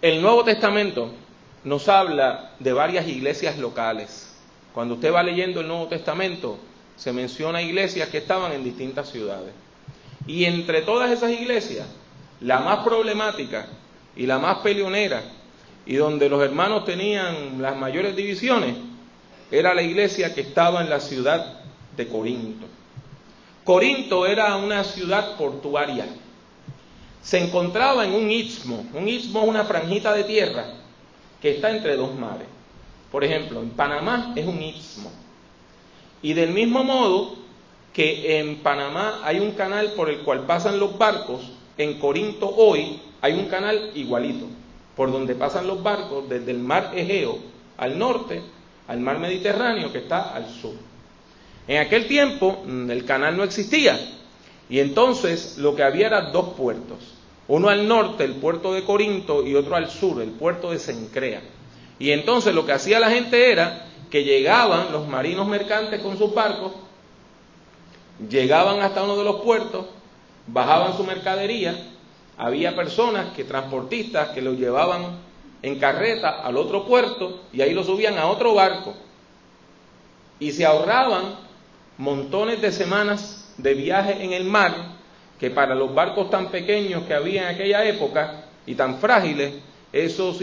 El Nuevo Testamento nos habla de varias iglesias locales. Cuando usted va leyendo el Nuevo Testamento, se menciona iglesias que estaban en distintas ciudades. Y entre todas esas iglesias, la más problemática y la más peleonera, y donde los hermanos tenían las mayores divisiones, era la iglesia que estaba en la ciudad de Corinto. Corinto era una ciudad portuaria. Se encontraba en un istmo. Un istmo es una franjita de tierra que está entre dos mares. Por ejemplo, en Panamá es un istmo. Y del mismo modo que en Panamá hay un canal por el cual pasan los barcos, en Corinto hoy hay un canal igualito, por donde pasan los barcos desde el mar Egeo al norte al mar Mediterráneo que está al sur. En aquel tiempo mm, el canal no existía y entonces lo que había eran dos puertos, uno al norte, el puerto de Corinto, y otro al sur, el puerto de Sencrea. Y entonces lo que hacía la gente era que llegaban los marinos mercantes con sus barcos, llegaban hasta uno de los puertos, bajaban su mercadería, había personas que transportistas que lo llevaban en carreta al otro puerto y ahí lo subían a otro barco. Y se ahorraban montones de semanas de viaje en el mar, que para los barcos tan pequeños que había en aquella época y tan frágiles, eso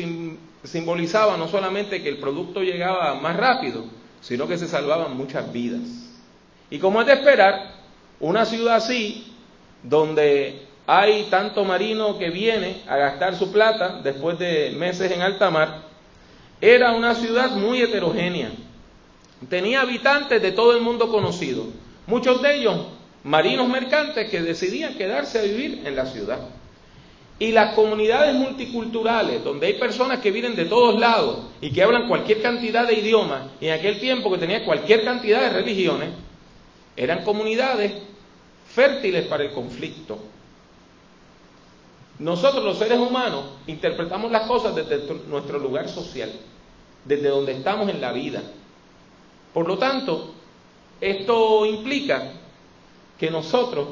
simbolizaba no solamente que el producto llegaba más rápido, sino que se salvaban muchas vidas. Y como es de esperar, una ciudad así, donde hay tanto marino que viene a gastar su plata después de meses en alta mar. Era una ciudad muy heterogénea. Tenía habitantes de todo el mundo conocido. Muchos de ellos marinos mercantes que decidían quedarse a vivir en la ciudad. Y las comunidades multiculturales, donde hay personas que vienen de todos lados y que hablan cualquier cantidad de idiomas, y en aquel tiempo que tenía cualquier cantidad de religiones, eran comunidades fértiles para el conflicto. Nosotros los seres humanos interpretamos las cosas desde nuestro lugar social, desde donde estamos en la vida. Por lo tanto, esto implica que nosotros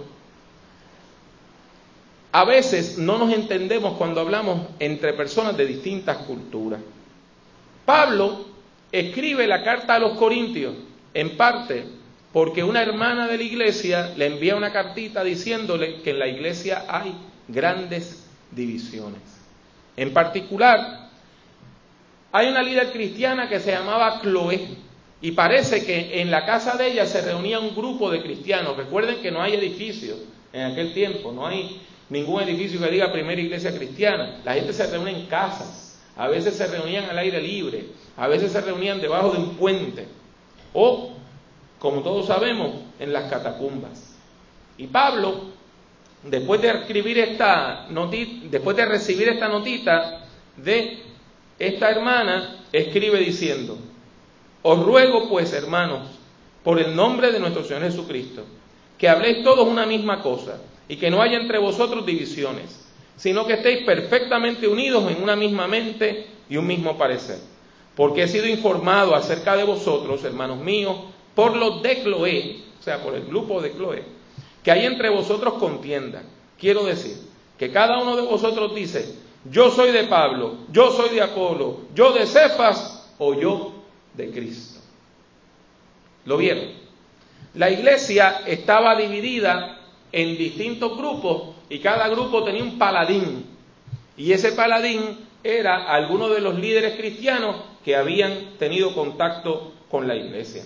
a veces no nos entendemos cuando hablamos entre personas de distintas culturas. Pablo escribe la carta a los Corintios en parte porque una hermana de la iglesia le envía una cartita diciéndole que en la iglesia hay grandes divisiones. En particular, hay una líder cristiana que se llamaba Chloe y parece que en la casa de ella se reunía un grupo de cristianos. Recuerden que no hay edificios en aquel tiempo, no hay ningún edificio que diga primera iglesia cristiana. La gente se reúne en casas, a veces se reunían al aire libre, a veces se reunían debajo de un puente o, como todos sabemos, en las catacumbas. Y Pablo después de escribir esta notita, después de recibir esta notita de esta hermana, escribe diciendo, os ruego pues, hermanos, por el nombre de nuestro Señor Jesucristo, que habléis todos una misma cosa y que no haya entre vosotros divisiones, sino que estéis perfectamente unidos en una misma mente y un mismo parecer. Porque he sido informado acerca de vosotros, hermanos míos, por los de Cloé, o sea, por el grupo de Cloé, que hay entre vosotros contienda. Quiero decir que cada uno de vosotros dice, yo soy de Pablo, yo soy de Apolo, yo de Cefas o yo de Cristo. ¿Lo vieron? La iglesia estaba dividida en distintos grupos y cada grupo tenía un paladín. Y ese paladín era alguno de los líderes cristianos que habían tenido contacto con la iglesia.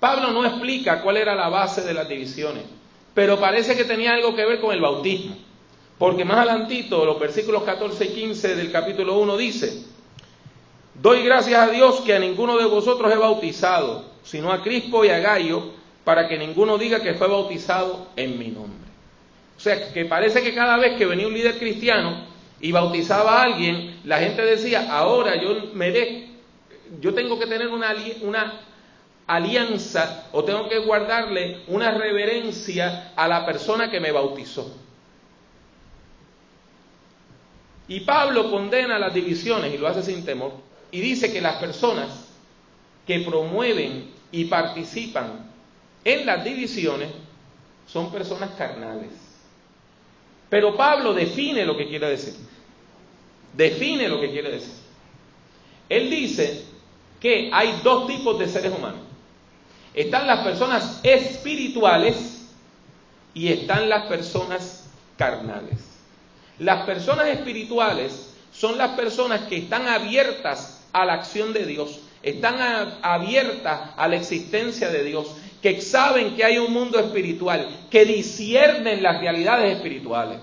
Pablo no explica cuál era la base de las divisiones pero parece que tenía algo que ver con el bautismo. Porque más adelantito, los versículos 14 y 15 del capítulo 1 dice, doy gracias a Dios que a ninguno de vosotros he bautizado, sino a Crispo y a Gallo, para que ninguno diga que fue bautizado en mi nombre. O sea, que parece que cada vez que venía un líder cristiano y bautizaba a alguien, la gente decía, ahora yo me de, yo tengo que tener una, una alianza o tengo que guardarle una reverencia a la persona que me bautizó. Y Pablo condena las divisiones y lo hace sin temor. Y dice que las personas que promueven y participan en las divisiones son personas carnales. Pero Pablo define lo que quiere decir. define lo que quiere decir. Él dice que hay dos tipos de seres humanos. Están las personas espirituales y están las personas carnales. Las personas espirituales son las personas que están abiertas a la acción de Dios, están abiertas a la existencia de Dios, que saben que hay un mundo espiritual, que disciernen las realidades espirituales.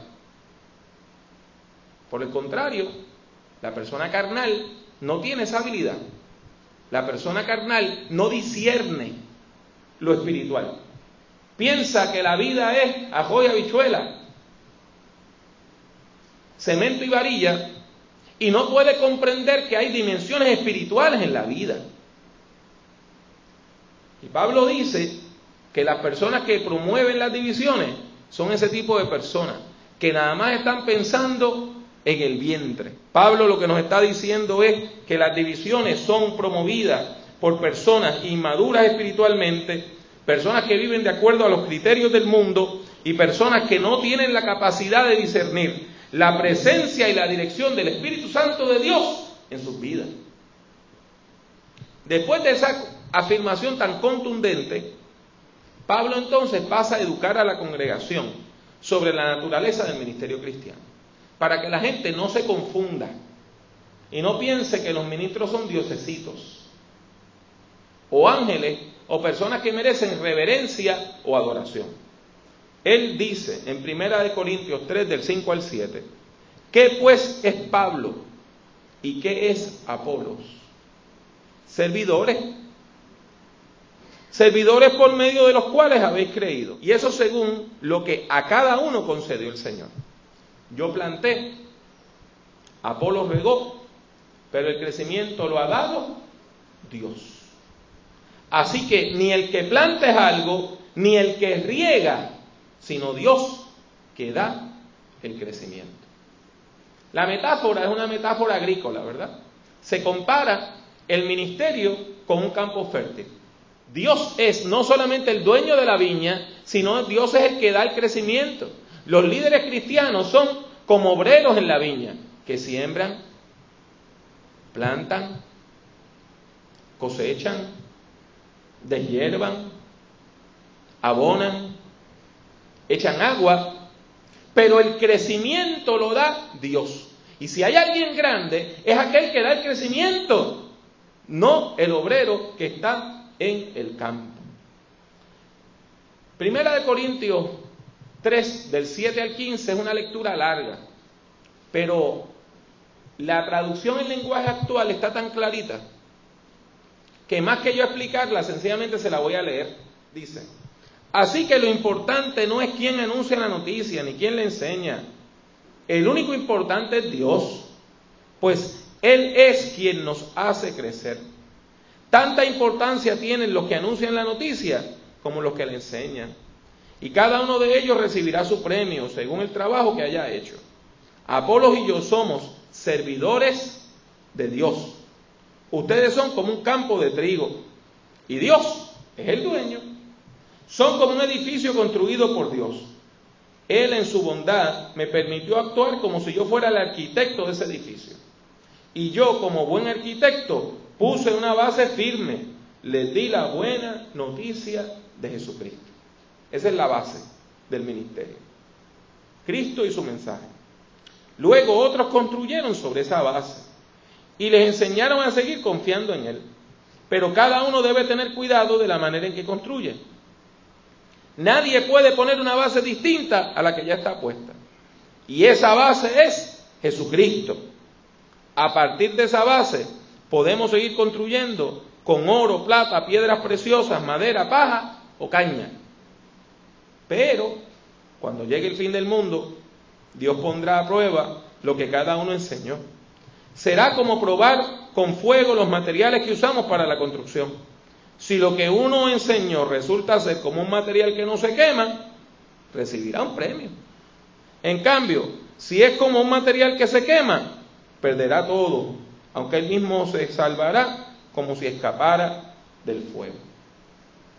Por el contrario, la persona carnal no tiene esa habilidad. La persona carnal no discierne lo espiritual. Piensa que la vida es ajo y habichuela, cemento y varilla, y no puede comprender que hay dimensiones espirituales en la vida. Y Pablo dice que las personas que promueven las divisiones son ese tipo de personas, que nada más están pensando en el vientre. Pablo lo que nos está diciendo es que las divisiones son promovidas por personas inmaduras espiritualmente, personas que viven de acuerdo a los criterios del mundo y personas que no tienen la capacidad de discernir la presencia y la dirección del Espíritu Santo de Dios en sus vidas. Después de esa afirmación tan contundente, Pablo entonces pasa a educar a la congregación sobre la naturaleza del ministerio cristiano, para que la gente no se confunda y no piense que los ministros son diosesitos o ángeles o personas que merecen reverencia o adoración. Él dice en Primera de Corintios 3 del 5 al 7, ¿qué pues es Pablo y qué es Apolos? Servidores. Servidores por medio de los cuales habéis creído. Y eso según lo que a cada uno concedió el Señor. Yo planté, Apolos regó, pero el crecimiento lo ha dado Dios. Así que ni el que planta es algo, ni el que riega sino Dios que da el crecimiento. La metáfora es una metáfora agrícola, ¿verdad? Se compara el ministerio con un campo fértil. Dios es no solamente el dueño de la viña, sino Dios es el que da el crecimiento. Los líderes cristianos son como obreros en la viña, que siembran, plantan, cosechan, deshiervan, abonan, echan agua, pero el crecimiento lo da Dios. Y si hay alguien grande, es aquel que da el crecimiento, no el obrero que está en el campo. Primera de Corintios 3, del 7 al 15, es una lectura larga, pero la traducción en lenguaje actual está tan clarita que más que yo explicarla, sencillamente se la voy a leer. Dice, Así que lo importante no es quién anuncia la noticia ni quién le enseña. El único importante es Dios, pues Él es quien nos hace crecer. Tanta importancia tienen los que anuncian la noticia como los que la enseñan. Y cada uno de ellos recibirá su premio según el trabajo que haya hecho. Apolos y yo somos servidores de Dios. Ustedes son como un campo de trigo y Dios es el dueño. Son como un edificio construido por Dios. Él en su bondad me permitió actuar como si yo fuera el arquitecto de ese edificio. Y yo como buen arquitecto puse una base firme, les di la buena noticia de Jesucristo. Esa es la base del ministerio. Cristo y su mensaje. Luego otros construyeron sobre esa base y les enseñaron a seguir confiando en Él. Pero cada uno debe tener cuidado de la manera en que construye Nadie puede poner una base distinta a la que ya está puesta. Y esa base es Jesucristo. A partir de esa base podemos seguir construyendo con oro, plata, piedras preciosas, madera, paja o caña. Pero cuando llegue el fin del mundo, Dios pondrá a prueba lo que cada uno enseñó. Será como probar con fuego los materiales que usamos para la construcción. Si lo que uno enseñó resulta ser como un material que no se quema, recibirá un premio. En cambio, si es como un material que se quema, perderá todo, aunque él mismo se salvará como si escapara del fuego.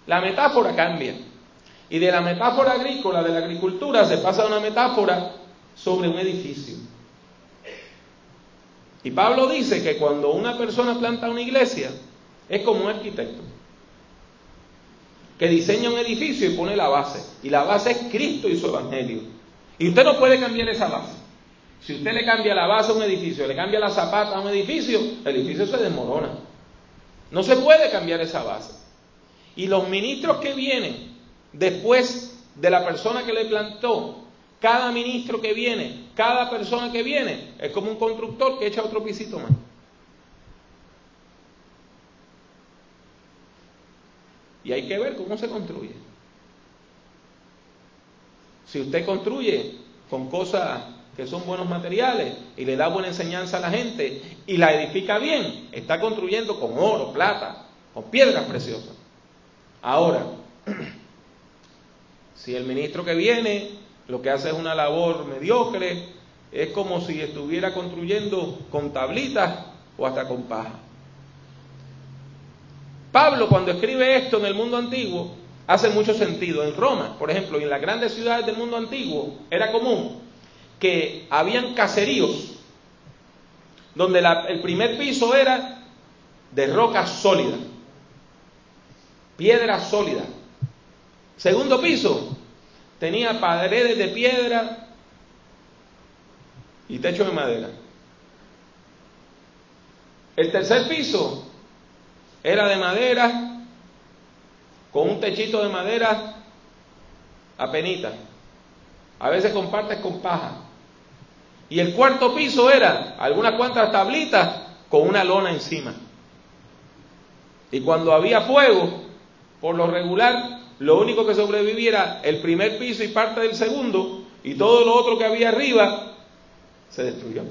La metáfora cambia. Y de la metáfora agrícola, de la agricultura, se pasa a una metáfora sobre un edificio. Y Pablo dice que cuando una persona planta una iglesia, es como un arquitecto que diseña un edificio y pone la base. Y la base es Cristo y su Evangelio. Y usted no puede cambiar esa base. Si usted le cambia la base a un edificio, le cambia la zapata a un edificio, el edificio se desmorona. No se puede cambiar esa base. Y los ministros que vienen después de la persona que le plantó, cada ministro que viene, cada persona que viene, es como un constructor que echa otro pisito más. Hay que ver cómo se construye. Si usted construye con cosas que son buenos materiales y le da buena enseñanza a la gente y la edifica bien, está construyendo con oro, plata, con piedras preciosas. Ahora, si el ministro que viene lo que hace es una labor mediocre, es como si estuviera construyendo con tablitas o hasta con paja. Pablo cuando escribe esto en el mundo antiguo hace mucho sentido. En Roma, por ejemplo, y en las grandes ciudades del mundo antiguo era común que habían caseríos donde el primer piso era de roca sólida, piedra sólida. Segundo piso tenía paredes de piedra y techo de madera. El tercer piso era de madera, con un techito de madera a penita. A veces compartes con paja. Y el cuarto piso era algunas cuantas tablitas con una lona encima. Y cuando había fuego, por lo regular, lo único que sobreviviera el primer piso y parte del segundo, y todo lo otro que había arriba se destruyó.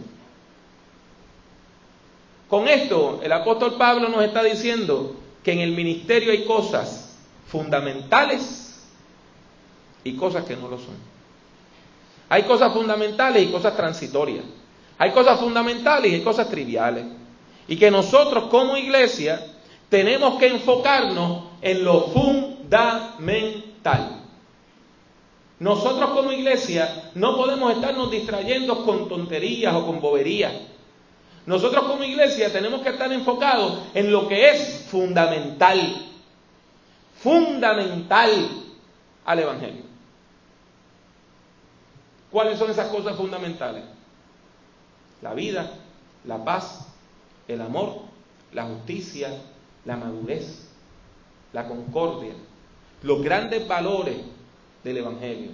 Con esto, el apóstol Pablo nos está diciendo que en el ministerio hay cosas fundamentales y cosas que no lo son. Hay cosas fundamentales y cosas transitorias. Hay cosas fundamentales y cosas triviales. Y que nosotros como iglesia tenemos que enfocarnos en lo fundamental. Nosotros como iglesia no podemos estarnos distrayendo con tonterías o con boberías. Nosotros como iglesia tenemos que estar enfocados en lo que es fundamental, fundamental al Evangelio. ¿Cuáles son esas cosas fundamentales? La vida, la paz, el amor, la justicia, la madurez, la concordia, los grandes valores del Evangelio,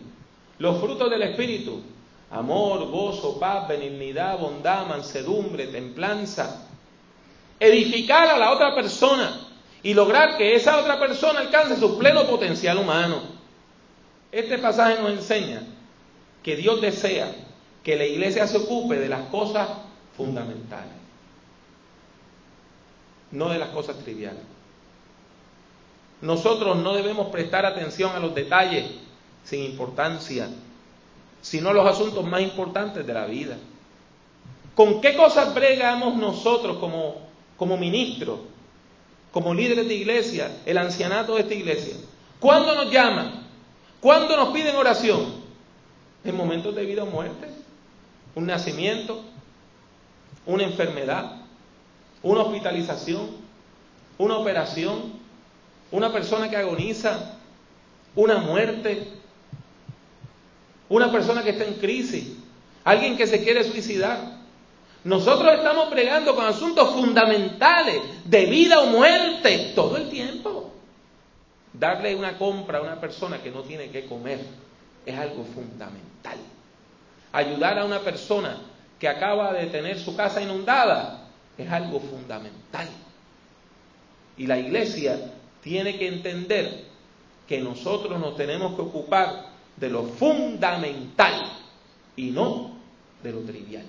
los frutos del Espíritu, amor, gozo, paz, benignidad, bondad, mansedumbre, templanza. Edificar a la otra persona y lograr que esa otra persona alcance su pleno potencial humano. Este pasaje nos enseña que Dios desea que la iglesia se ocupe de las cosas fundamentales, no de las cosas triviales. Nosotros no debemos prestar atención a los detalles sin importancia sino los asuntos más importantes de la vida. ¿Con qué cosas bregamos nosotros como, como ministros, como líderes de iglesia, el ancianato de esta iglesia? ¿Cuándo nos llaman? ¿Cuándo nos piden oración? En momentos de vida o muerte, un nacimiento, una enfermedad, una hospitalización, una operación, una persona que agoniza, una muerte, una persona que está en crisis, alguien que se quiere suicidar. Nosotros estamos bregando con asuntos fundamentales de vida o muerte todo el tiempo. Darle una compra a una persona que no tiene que comer es algo fundamental. Ayudar a una persona que acaba de tener su casa inundada es algo fundamental. Y la iglesia tiene que entender que nosotros nos tenemos que ocupar de lo fundamental y no de lo trivial.